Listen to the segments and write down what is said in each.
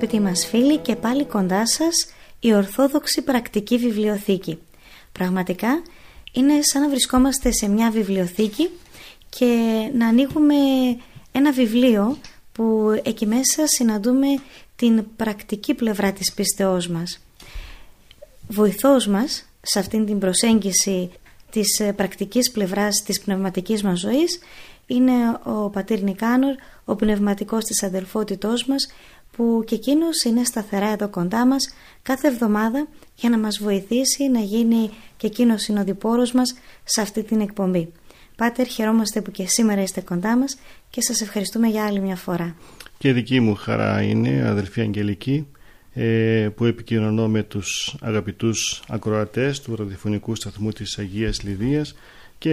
Αγαπητοί μας φίλοι και πάλι κοντά σας η Ορθόδοξη Πρακτική Βιβλιοθήκη. Πραγματικά είναι σαν να βρισκόμαστε σε μια βιβλιοθήκη και να ανοίγουμε ένα βιβλίο που εκεί μέσα συναντούμε την πρακτική πλευρά της πίστεώς μας. Βοηθός μας σε αυτήν την προσέγγιση της πρακτικής πλευράς της πνευματικής μας ζωής είναι ο πατήρ Νικάνορ, ο πνευματικός της αδελφότητός μας που και εκείνος είναι σταθερά εδώ κοντά μας κάθε εβδομάδα για να μας βοηθήσει να γίνει και εκείνος συνοδοιπόρος μας σε αυτή την εκπομπή. Πάτερ, χαιρόμαστε που και σήμερα είστε κοντά μας και σας ευχαριστούμε για άλλη μια φορά. Και δική μου χαρά είναι, αδελφή Αγγελική, ε, που επικοινωνώ με τους αγαπητούς ακροατές του ραδιοφωνικού σταθμού της Αγίας Λιδίας και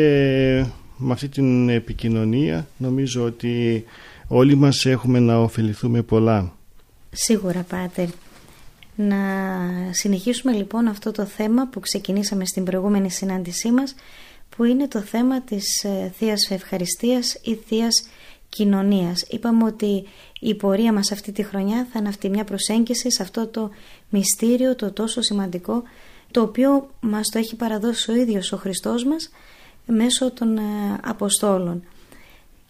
με αυτή την επικοινωνία νομίζω ότι όλοι μας έχουμε να ωφεληθούμε πολλά Σίγουρα Πάτερ. Να συνεχίσουμε λοιπόν αυτό το θέμα που ξεκινήσαμε στην προηγούμενη συνάντησή μας που είναι το θέμα της ε, Θείας Ευχαριστίας ή Θείας Κοινωνίας. Είπαμε ότι η πορεία μας αυτή τη χρονιά θα είναι αυτή μια προσέγγιση σε αυτό το μυστήριο το τόσο σημαντικό το οποίο μας το έχει παραδώσει ο ίδιος ο Χριστός μας μέσω των ε, Αποστόλων.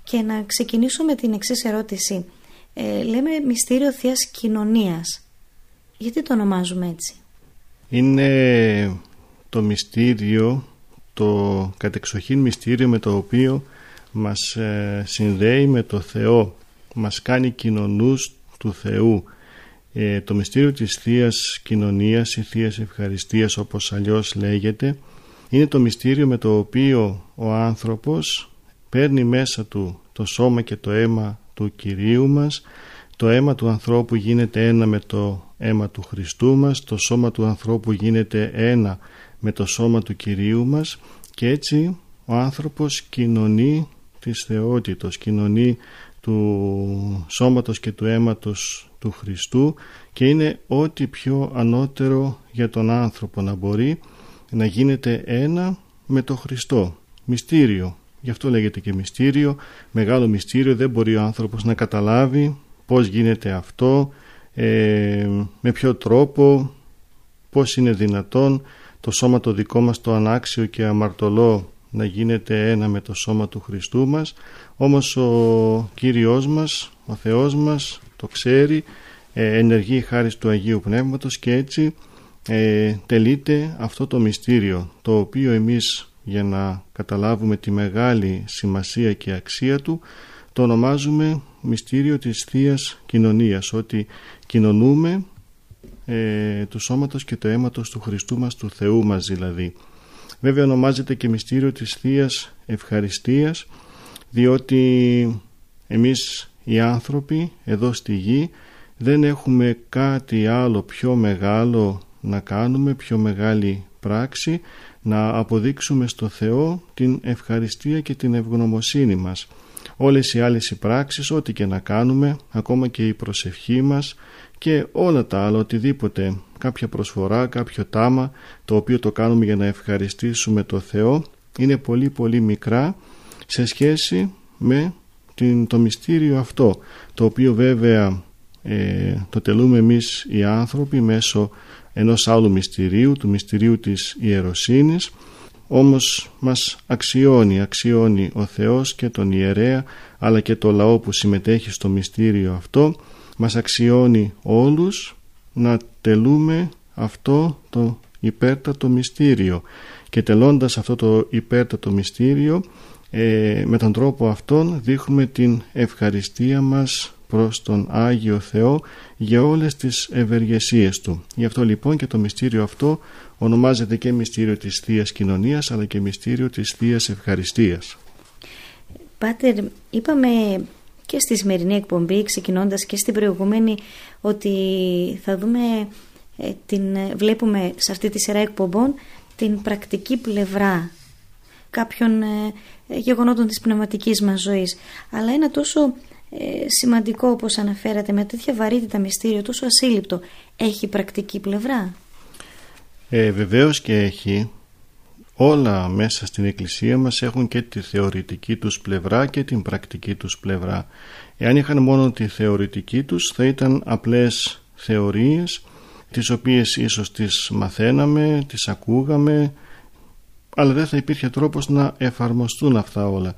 Και να ξεκινήσω με την εξής ερώτηση ε, λέμε μυστήριο Θείας Κοινωνίας. Γιατί το ονομάζουμε έτσι; Είναι το μυστήριο, το κατεξοχήν μυστήριο με το οποίο μας ε, συνδέει με το Θεό, μας κάνει κοινωνούς του Θεού. Ε, το μυστήριο της Θείας Κοινωνίας ή Θείας Ευχαριστίας όπως αλλιώς λέγεται είναι το μυστήριο με το οποίο ο άνθρωπος παίρνει μέσα του το σώμα και το αίμα του Κυρίου μας. Το αίμα του ανθρώπου γίνεται ένα με το αίμα του Χριστού μας. Το σώμα του ανθρώπου γίνεται ένα με το σώμα του Κυρίου μας. Και έτσι ο άνθρωπος κοινωνεί της θεότητος κοινωνεί του σώματος και του αίματος του Χριστού και είναι ό,τι πιο ανώτερο για τον άνθρωπο να μπορεί να γίνεται ένα με το Χριστό. Μυστήριο Γι' αυτό λέγεται και μυστήριο, μεγάλο μυστήριο, δεν μπορεί ο άνθρωπος να καταλάβει πώς γίνεται αυτό, ε, με ποιο τρόπο, πώς είναι δυνατόν το σώμα το δικό μας το ανάξιο και αμαρτωλό να γίνεται ένα με το σώμα του Χριστού μας. Όμως ο Κύριος μας, ο Θεός μας το ξέρει ε, ενεργεί χάρη του Αγίου Πνεύματος και έτσι ε, τελείται αυτό το μυστήριο το οποίο εμείς για να καταλάβουμε τη μεγάλη σημασία και αξία του το ονομάζουμε μυστήριο της θείας Κοινωνίας ότι κοινωνούμε ε, του σώματος και το αίματος του Χριστού μας του Θεού μας δηλαδή. Βέβαια ονομάζεται και μυστήριο της θείας Ευχαριστίας διότι εμείς οι άνθρωποι εδώ στη γη δεν έχουμε κάτι άλλο πιο μεγάλο να κάνουμε πιο μεγάλη πράξη να αποδείξουμε στο Θεό την ευχαριστία και την ευγνωμοσύνη μας. Όλες οι άλλες οι πράξεις, ό,τι και να κάνουμε, ακόμα και η προσευχή μας και όλα τα άλλα, οτιδήποτε, κάποια προσφορά, κάποιο τάμα, το οποίο το κάνουμε για να ευχαριστήσουμε το Θεό, είναι πολύ πολύ μικρά σε σχέση με την, το μυστήριο αυτό, το οποίο βέβαια ε, το τελούμε εμείς οι άνθρωποι μέσω ενός άλλου μυστηρίου, του μυστηρίου της ιεροσύνης. Όμως μας αξιώνει, αξιώνει ο Θεός και τον ιερέα αλλά και το λαό που συμμετέχει στο μυστήριο αυτό. Μας αξιώνει όλους να τελούμε αυτό το υπέρτατο μυστήριο. Και τελώντας αυτό το υπέρτατο μυστήριο ε, με τον τρόπο αυτόν δείχνουμε την ευχαριστία μας προς τον Άγιο Θεό για όλες τις ευεργεσίες Του. Γι' αυτό λοιπόν και το μυστήριο αυτό ονομάζεται και μυστήριο της Θείας Κοινωνίας αλλά και μυστήριο της Θείας Ευχαριστίας. Πάτερ, είπαμε και στη σημερινή εκπομπή ξεκινώντας και στην προηγούμενη ότι θα δούμε, ε, την, βλέπουμε σε αυτή τη σειρά εκπομπών την πρακτική πλευρά κάποιων ε, γεγονότων της πνευματικής μας ζωής. Αλλά ένα τόσο ε, σημαντικό όπως αναφέρατε με τέτοια βαρύτητα μυστήριο, τόσο ασύλληπτο, έχει πρακτική πλευρά; Ε, βεβαίως και έχει. Όλα μέσα στην Εκκλησία μας έχουν και τη θεωρητική τους πλευρά και την πρακτική τους πλευρά. Εάν είχαν μόνο τη θεωρητική τους θα ήταν απλές θεωρίες τις οποίες ίσως τις μαθαίναμε, τις ακούγαμε αλλά δεν θα υπήρχε τρόπος να εφαρμοστούν αυτά όλα.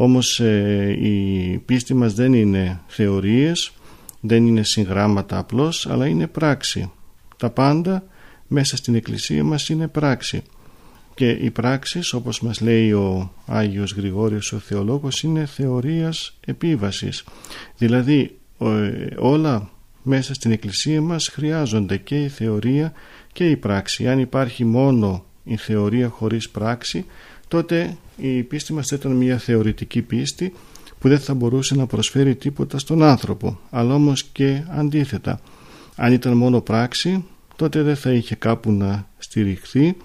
Όμως ε, η πίστη μας δεν είναι θεωρίες, δεν είναι συγγράμματα απλώς, αλλά είναι πράξη. Τα πάντα μέσα στην Εκκλησία μας είναι πράξη. Και οι πράξεις, όπως μας λέει ο Άγιος Γρηγόριος ο Θεολόγος, είναι θεωρίας επίβασης. Δηλαδή ε, όλα μέσα στην Εκκλησία μας χρειάζονται και η θεωρία και η πράξη. Αν υπάρχει μόνο η θεωρία χωρίς πράξη, τότε η πίστη μας θα ήταν μια θεωρητική πίστη που δεν θα μπορούσε να προσφέρει τίποτα στον άνθρωπο, αλλά όμως και αντίθετα. Αν ήταν μόνο πράξη, τότε δεν θα είχε κάπου να στηριχθεί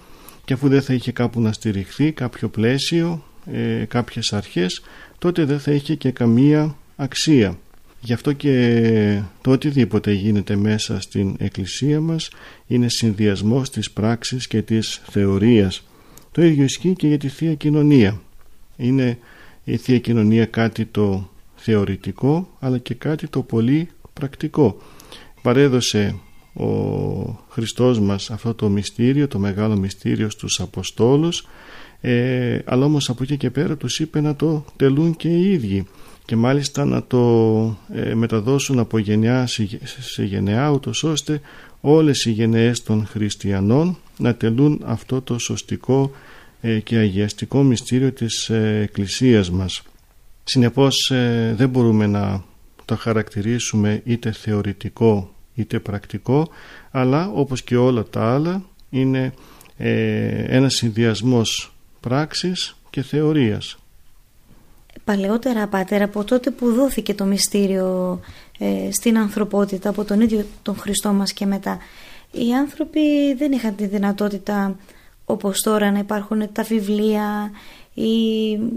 και αφού δεν θα είχε κάπου να στηριχθεί κάποιο πλαίσιο, ε, κάποιες αρχές, τότε δεν θα είχε και καμία αξία. Γι' αυτό και το οτιδήποτε γίνεται μέσα στην Εκκλησία μας είναι συνδυασμός της πράξης και της θεωρίας. Το ίδιο ισχύει και για τη Θεία Κοινωνία. Είναι η Θεία Κοινωνία κάτι το θεωρητικό αλλά και κάτι το πολύ πρακτικό. Παρέδωσε ο Χριστός μας αυτό το μυστήριο, το μεγάλο μυστήριο στους Αποστόλους ε, αλλά όμως από εκεί και πέρα τους είπε να το τελούν και οι ίδιοι και μάλιστα να το ε, μεταδώσουν από γενιά σε γενεά ούτως ώστε όλες οι γενναίες των χριστιανών να τελούν αυτό το σωστικό ε, και αγιαστικό μυστήριο της ε, Εκκλησίας μας. Συνεπώς δεν μπορούμε να το χαρακτηρίσουμε είτε θεωρητικό είτε πρακτικό αλλά όπως και όλα τα άλλα είναι ένα συνδυασμός πράξης και θεωρίας παλαιότερα πατέρα από τότε που δόθηκε το μυστήριο ε, στην ανθρωπότητα από τον ίδιο τον Χριστό μας και μετά οι άνθρωποι δεν είχαν τη δυνατότητα όπως τώρα να υπάρχουν τα βιβλία ή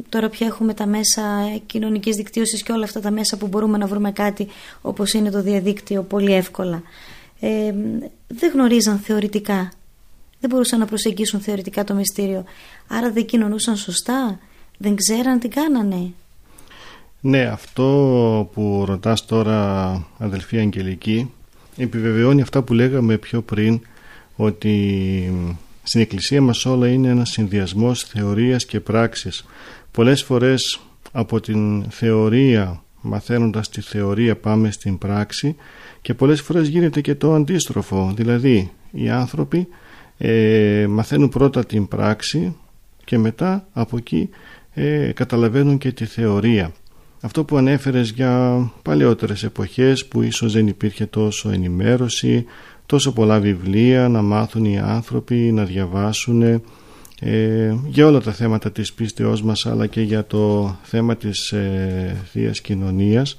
τώρα πια έχουμε τα μέσα κοινωνικής δικτύωσης και όλα αυτά τα μέσα που μπορούμε να βρούμε κάτι όπως είναι το διαδίκτυο πολύ εύκολα. Ε, δεν γνωρίζαν θεωρητικά. Δεν μπορούσαν να προσεγγίσουν θεωρητικά το μυστήριο. Άρα δεν κοινωνούσαν σωστά. Δεν ξέραν τι κάνανε. Ναι, αυτό που ρωτάς τώρα αδελφή Αγγελική επιβεβαιώνει αυτά που λέγαμε πιο πριν ότι στην Εκκλησία μας όλα είναι ένας συνδυασμός θεωρίας και πράξης. Πολλές φορές από την θεωρία μαθαίνοντας τη θεωρία πάμε στην πράξη και πολλές φορές γίνεται και το αντίστροφο δηλαδή οι άνθρωποι ε, μαθαίνουν πρώτα την πράξη και μετά από εκεί ε, καταλαβαίνουν και τη θεωρία. Αυτό που ανέφερες για παλαιότερες εποχές που ίσως δεν υπήρχε τόσο ενημέρωση, τόσο πολλά βιβλία να μάθουν οι άνθρωποι, να διαβάσουν ε, για όλα τα θέματα της πίστεώς μας αλλά και για το θέμα της ε, Θείας Κοινωνίας.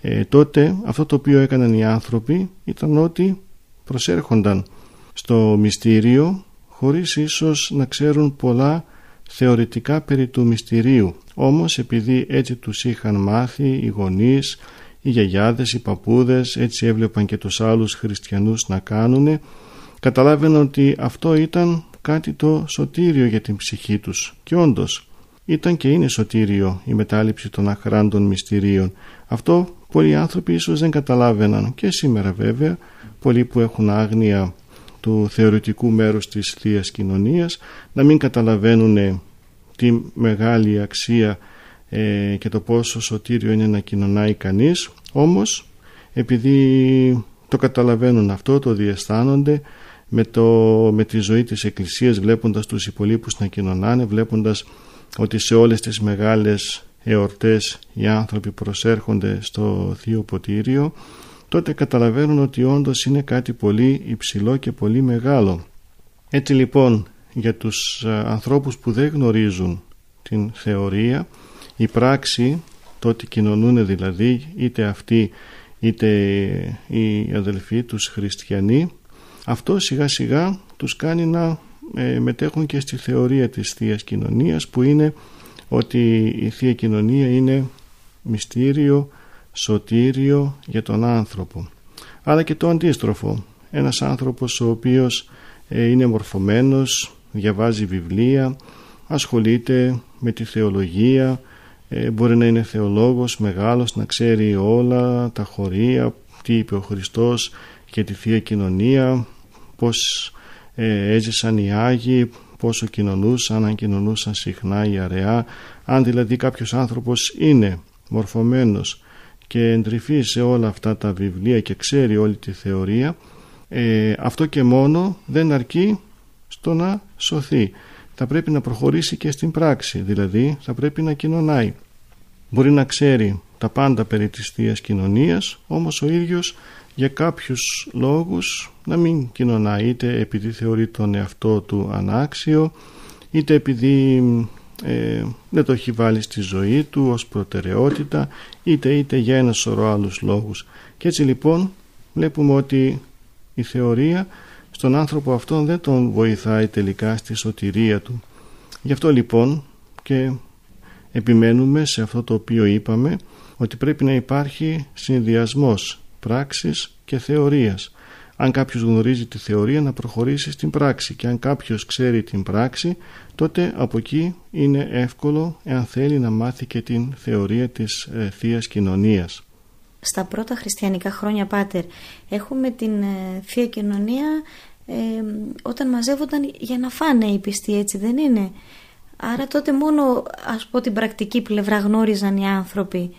Ε, τότε αυτό το οποίο έκαναν οι άνθρωποι ήταν ότι προσέρχονταν στο μυστήριο χωρίς ίσως να ξέρουν πολλά θεωρητικά περί του μυστηρίου. Όμως επειδή έτσι τους είχαν μάθει οι γονείς, οι γιαγιάδες, οι παππούδες έτσι έβλεπαν και τους άλλους χριστιανούς να κάνουν καταλάβαιναν ότι αυτό ήταν κάτι το σωτήριο για την ψυχή τους. Και όντως ήταν και είναι σωτήριο η μετάληψη των αχράντων μυστηρίων. Αυτό πολλοί άνθρωποι ίσως δεν καταλάβαιναν και σήμερα βέβαια πολλοί που έχουν άγνοια του θεωρητικού μέρους της θείας Κοινωνίας να μην καταλαβαίνουν τη μεγάλη αξία ε, και το πόσο σωτήριο είναι να κοινωνάει κανείς. Όμως επειδή το καταλαβαίνουν αυτό, το διαισθάνονται με, το, με τη ζωή της Εκκλησίας βλέποντας τους υπολείπους να κοινωνάνε βλέποντας ότι σε όλες τις μεγάλες εορτές οι άνθρωποι προσέρχονται στο Θείο Ποτήριο τότε καταλαβαίνουν ότι όντως είναι κάτι πολύ υψηλό και πολύ μεγάλο. Έτσι λοιπόν για τους ε, ανθρώπους που δεν γνωρίζουν την θεωρία η πράξη το ότι κοινωνούν δηλαδή είτε αυτοί είτε οι αδελφοί τους χριστιανοί αυτό σιγά σιγά τους κάνει να ε, μετέχουν και στη θεωρία της θείας Κοινωνίας που είναι ότι η Θεία Κοινωνία είναι μυστήριο, σωτήριο για τον άνθρωπο. Αλλά και το αντίστροφο. Ένας άνθρωπος ο οποίος ε, είναι μορφωμένος, διαβάζει βιβλία, ασχολείται με τη θεολογία, ε, μπορεί να είναι θεολόγος μεγάλος, να ξέρει όλα τα χωρία, τι είπε ο Χριστός και τη Θεία Κοινωνία, πώς ε, έζησαν οι Άγιοι, πόσο κοινωνούσαν, αν κοινωνούσαν συχνά ή αραιά, αν δηλαδή κάποιος άνθρωπος είναι μορφωμένος και εντρυφεί σε όλα αυτά τα βιβλία και ξέρει όλη τη θεωρία, ε, αυτό και μόνο δεν αρκεί στο να σωθεί. Θα πρέπει να προχωρήσει και στην πράξη, δηλαδή θα πρέπει να κοινωνάει. Μπορεί να ξέρει τα πάντα περί της Θείας Κοινωνίας, όμως ο ίδιος για κάποιους λόγους να μην κοινωνάει είτε επειδή θεωρεί τον εαυτό του ανάξιο είτε επειδή ε, δεν το έχει βάλει στη ζωή του ως προτεραιότητα είτε είτε για ένα σωρό άλλους λόγους και έτσι λοιπόν βλέπουμε ότι η θεωρία στον άνθρωπο αυτόν δεν τον βοηθάει τελικά στη σωτηρία του γι' αυτό λοιπόν και επιμένουμε σε αυτό το οποίο είπαμε ότι πρέπει να υπάρχει συνδυασμός πράξης και θεωρίας. Αν κάποιος γνωρίζει τη θεωρία να προχωρήσει στην πράξη και αν κάποιος ξέρει την πράξη τότε από εκεί είναι εύκολο εάν θέλει να μάθει και την θεωρία της ε, Θείας Κοινωνίας. Στα πρώτα χριστιανικά χρόνια, Πάτερ, έχουμε την ε, Θεία Κοινωνία ε, όταν μαζεύονταν για να φάνε οι πιστοί, έτσι δεν είναι; Άρα τότε μόνο ας πω την πρακτική πλευρά γνώριζαν οι άνθρωποι.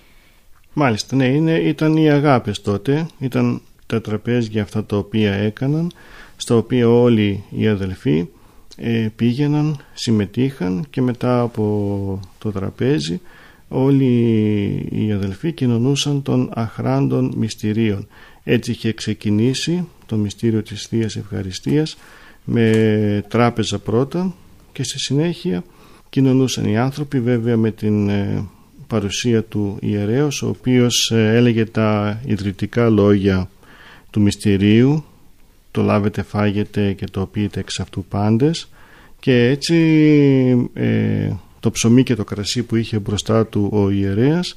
Μάλιστα, ναι, είναι, ήταν οι αγάπες τότε, ήταν τα τραπέζια αυτά τα οποία έκαναν, στα οποία όλοι οι αδελφοί ε, πήγαιναν, συμμετείχαν και μετά από το τραπέζι όλοι οι αδελφοί κοινωνούσαν των αχράντων μυστηρίων. Έτσι είχε ξεκινήσει το μυστήριο της Θείας Ευχαριστίας με τράπεζα πρώτα και στη συνέχεια κοινωνούσαν οι άνθρωποι βέβαια με την ε, παρουσία του ιερέως ο οποίος ε, έλεγε τα ιδρυτικά λόγια του μυστηρίου το λάβετε φάγετε και το πείτε εξ αυτού πάντες. Και έτσι ε, το ψωμί και το κρασί που είχε μπροστά του ο ιερέας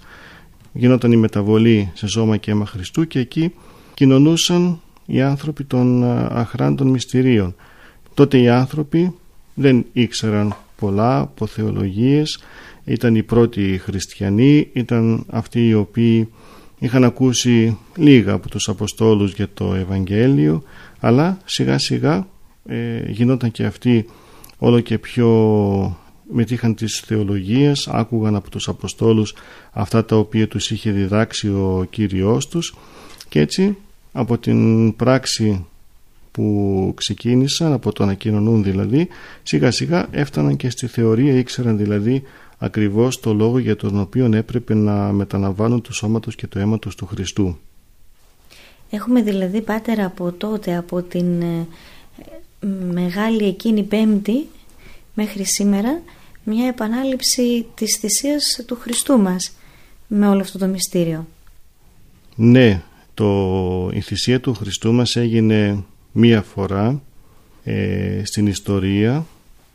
γινόταν η μεταβολή σε σώμα και αίμα Χριστού και εκεί κοινωνούσαν οι άνθρωποι των αχράντων μυστηρίων. Τότε οι άνθρωποι δεν ήξεραν πολλά από θεολογίες ήταν οι πρώτοι χριστιανοί ήταν αυτοί οι οποίοι είχαν ακούσει λίγα από τους Αποστόλους για το Ευαγγέλιο αλλά σιγά σιγά ε, γινόταν και αυτοί όλο και πιο μετήχαν τις θεολογίες άκουγαν από τους Αποστόλους αυτά τα οποία τους είχε διδάξει ο Κύριος τους και έτσι από την πράξη που ξεκίνησαν από το να κοινωνούν δηλαδή σιγά σιγά έφταναν και στη θεωρία ήξεραν δηλαδή ακριβώς το λόγο για τον οποίο έπρεπε να μεταλαμβάνουν το σώμα τους και το αίμα τους του Χριστού. Έχουμε δηλαδή πάτερα από τότε, από την ε, μεγάλη εκείνη πέμπτη μέχρι σήμερα μια επανάληψη της θυσίας του Χριστού μας με όλο αυτό το μυστήριο. Ναι, το, η θυσία του Χριστού μας έγινε μία φορά ε, στην ιστορία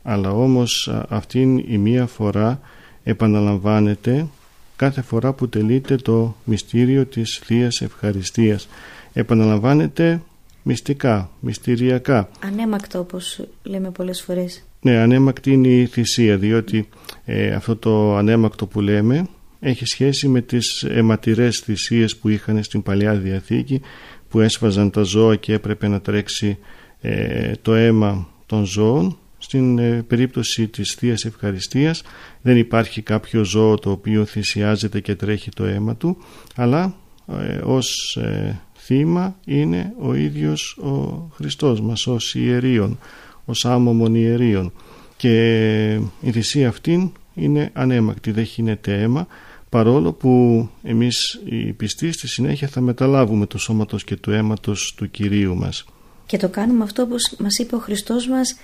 αλλά όμως αυτήν η μία φορά επαναλαμβάνεται κάθε φορά που τελείται το μυστήριο της θείας Ευχαριστίας. Επαναλαμβάνεται μυστικά, μυστηριακά. Ανέμακτο όπως λέμε πολλές φορές. Ναι, ανέμακτη είναι η θυσία διότι ε, αυτό το ανέμακτο που λέμε έχει σχέση με τις αιματηρές θυσίες που είχαν στην Παλιά Διαθήκη που έσφαζαν τα ζώα και έπρεπε να τρέξει ε, το αίμα των ζώων. Στην ε, περίπτωση της Θείας Ευχαριστίας δεν υπάρχει κάποιο ζώο το οποίο θυσιάζεται και τρέχει το αίμα του αλλά ε, ως ε, θύμα είναι ο ίδιος ο Χριστός μας ως ιερίων, ως άμωμον ιερίων. Και η θυσία αυτή είναι ανέμακτη, δεν χύνεται αίμα παρόλο που εμείς οι πιστοί στη συνέχεια θα μεταλάβουμε το σώματος και του αίματος του Κυρίου μας. Και το κάνουμε αυτό όπως μας είπε ο Χριστός μας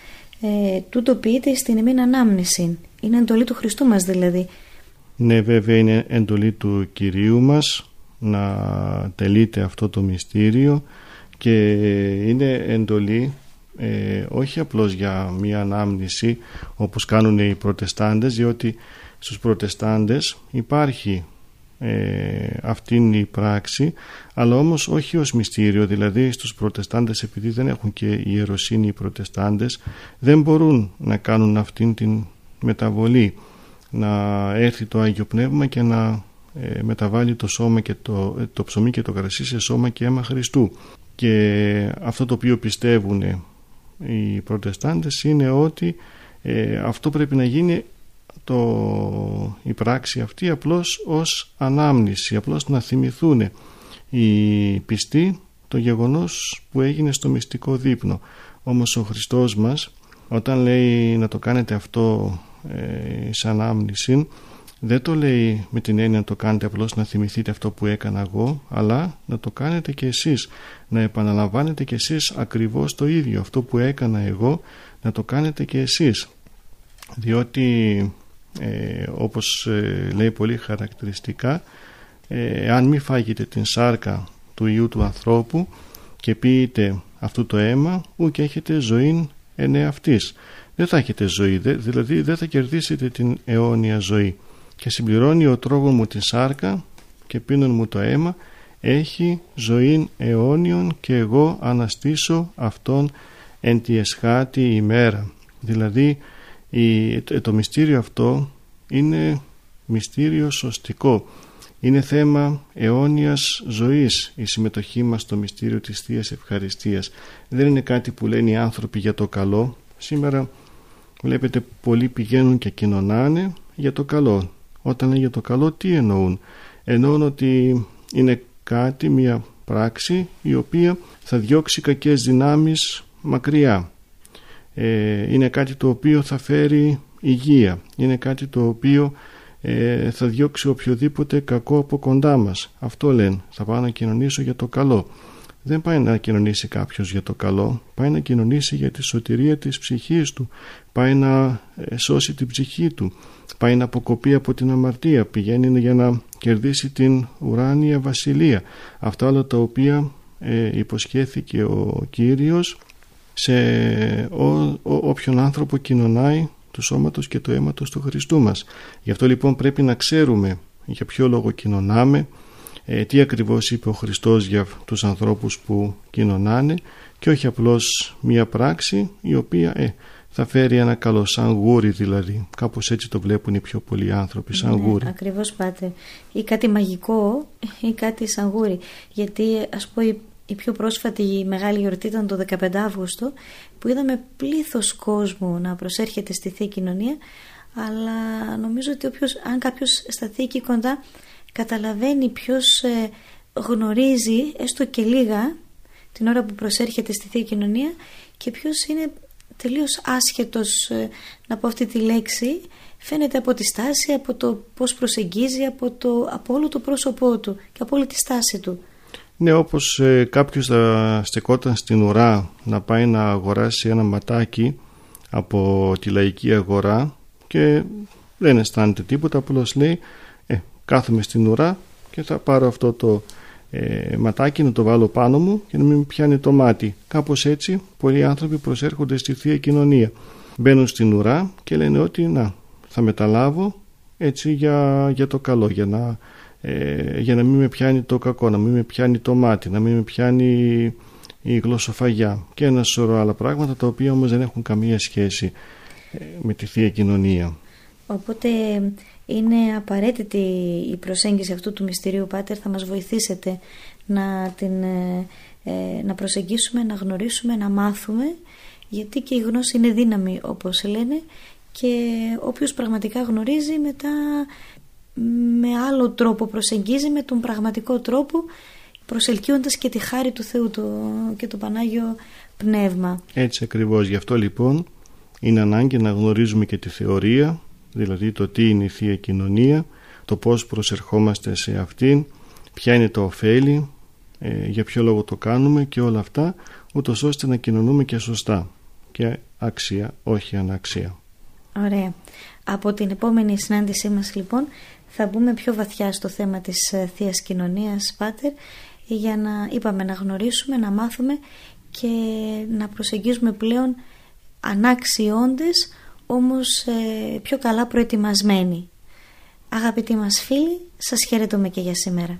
ε, τούτο ποιείται στην εμήν ανάμνηση. Είναι εντολή του Χριστού μας δηλαδή. Ναι βέβαια είναι εντολή του Κυρίου μας να τελείται αυτό το μυστήριο και είναι εντολή ε, όχι απλώς για μία ανάμνηση όπως κάνουν οι προτεστάντες διότι στους προτεστάντες. Υπάρχει ε, αυτήν η πράξη αλλά όμως όχι ως μυστήριο. Δηλαδή στους προτεστάντες επειδή δεν έχουν και ιεροσύνη οι προτεστάντες δεν μπορούν να κάνουν αυτήν την μεταβολή. Να έρθει το Άγιο Πνεύμα και να ε, μεταβάλει το, σώμα και το, ε, το ψωμί και το κρασί σε σώμα και αίμα Χριστού. Και αυτό το οποίο πιστεύουν οι προτεστάντες είναι ότι ε, αυτό πρέπει να γίνει το, η πράξη αυτή απλώς ως ανάμνηση, απλώς να θυμηθούν οι πιστοί το γεγονός που έγινε στο μυστικό δείπνο. Όμως ο Χριστός μας όταν λέει να το κάνετε αυτό ε, σαν ανάμνηση δεν το λέει με την έννοια να το κάνετε απλώς να θυμηθείτε αυτό που έκανα εγώ αλλά να το κάνετε και εσείς να επαναλαμβάνετε και εσείς ακριβώς το ίδιο αυτό που έκανα εγώ να το κάνετε και εσείς διότι ε, όπως ε, λέει πολύ χαρακτηριστικά ε, αν μη φάγετε την σάρκα του Ιού του ανθρώπου και πείτε αυτού το αίμα ού και έχετε ζωή εν αυτής δεν θα έχετε ζωή δηλαδή δεν θα κερδίσετε την αιώνια ζωή. Και συμπληρώνει ο τρόγων μου την σάρκα και πίνων μου το αίμα έχει ζωή αιώνιον και εγώ αναστήσω αυτόν εν τη εσχάτη ημέρα δηλαδή το μυστήριο αυτό είναι μυστήριο σωστικό. Είναι θέμα αιώνιας ζωής η συμμετοχή μας στο μυστήριο της Θείας Ευχαριστίας. Δεν είναι κάτι που λένε οι άνθρωποι για το καλό. Σήμερα βλέπετε πολλοί πηγαίνουν και κοινωνάνε για το καλό. Όταν λένε για το καλό τι εννοούν; Εννοούν ότι είναι κάτι, μια πράξη η οποία θα διώξει κακές δυνάμεις μακριά. ε, είναι κάτι το οποίο θα φέρει υγεία. Είναι κάτι το οποίο ε, θα διώξει οποιοδήποτε κακό από κοντά μας. Αυτό λένε. Θα πάω να κοινωνήσω για το καλό. Δεν πάει να κοινωνήσει κάποιος για το καλό. Πάει να κοινωνήσει για τη σωτηρία της ψυχής του. Πάει να ε, σώσει την ψυχή του. Πάει να αποκοπεί από την αμαρτία. Πηγαίνει για να κερδίσει την ουράνια βασιλεία. Αυτά όλα τα οποία ε, υποσχέθηκε ο Κύριος σε όποιον άνθρωπο κοινωνάει του σώματος και του αίματος του Χριστού μας. Γι' αυτό λοιπόν πρέπει να ξέρουμε για ποιο λόγο κοινωνάμε, ε, τι ακριβώς είπε ο Χριστός για τους ανθρώπους που κοινωνάνε και όχι απλώς μία πράξη η οποία ε, θα φέρει ένα καλό σαν γούρι δηλαδή. Κάπως έτσι το βλέπουν οι πιο πολλοί άνθρωποι σαν ναι, γούρι. Ακριβώς πάτε. Ή κάτι μαγικό ή κάτι σαν γούρι. Γιατί ας πω η πιο πρόσφατη μεγάλη γιορτή ήταν το 15 Αύγουστο που είδαμε πλήθος κόσμου να προσέρχεται στη Θεία Κοινωνία αλλά νομίζω ότι όποιος, αν κάποιος σταθεί εκεί κοντά καταλαβαίνει ποιος ε, γνωρίζει έστω και λίγα την ώρα που προσέρχεται στη Θεία Κοινωνία και ποιος είναι τελείως άσχετος ε, να πω αυτή τη λέξη φαίνεται από τη στάση, από το πώς προσεγγίζει, από, το, από όλο το πρόσωπό του και από όλη τη στάση του. Ναι, όπως ε, κάποιος θα στεκόταν στην ουρά να πάει να αγοράσει ένα ματάκι από τη λαϊκή αγορά και δεν αισθάνεται τίποτα, απλώς λέει ε, κάθομαι στην ουρά και θα πάρω αυτό το ε, ματάκι να το βάλω πάνω μου και να μην πιάνει το μάτι. Κάπως έτσι πολλοί άνθρωποι προσέρχονται στη Θεία Κοινωνία. Μπαίνουν στην ουρά και λένε ότι να, θα μεταλάβω έτσι για, για το καλό, για να ε, για να μην με πιάνει το κακό, να μην με πιάνει το μάτι, να μην με πιάνει η γλωσσοφαγιά και ένα σωρό άλλα πράγματα τα οποία όμως δεν έχουν καμία σχέση ε, με τη Θεία Κοινωνία. Οπότε είναι απαραίτητη η προσέγγιση αυτού του μυστηρίου Πάτερ θα μας βοηθήσετε να την ε, ε, να προσεγγίσουμε, να γνωρίσουμε, να μάθουμε γιατί και η γνώση είναι δύναμη όπως λένε και όποιος πραγματικά γνωρίζει μετά με άλλο τρόπο προσεγγίζει με τον πραγματικό τρόπο προσελκύοντας και τη χάρη του Θεού το, και το Πανάγιο Πνεύμα. Έτσι ακριβώς. Γι' αυτό λοιπόν είναι ανάγκη να γνωρίζουμε και τη θεωρία, δηλαδή το τι είναι η Θεία Κοινωνία, το πώς προσερχόμαστε σε αυτήν, ποια είναι το ωφέλη, ε, για ποιο λόγο το κάνουμε και όλα αυτά, ούτως ώστε να κοινωνούμε και σωστά και αξία, όχι αναξία. Ωραία. Από την επόμενη συνάντησή μας λοιπόν θα μπούμε πιο βαθιά στο θέμα της ε, θείας Κοινωνίας, Πάτερ, για να είπαμε να γνωρίσουμε, να μάθουμε και να προσεγγίζουμε πλέον ανάξιοι όμως ε, πιο καλά προετοιμασμένοι. Αγαπητοί μας φίλοι, σας χαιρετούμε και για σήμερα.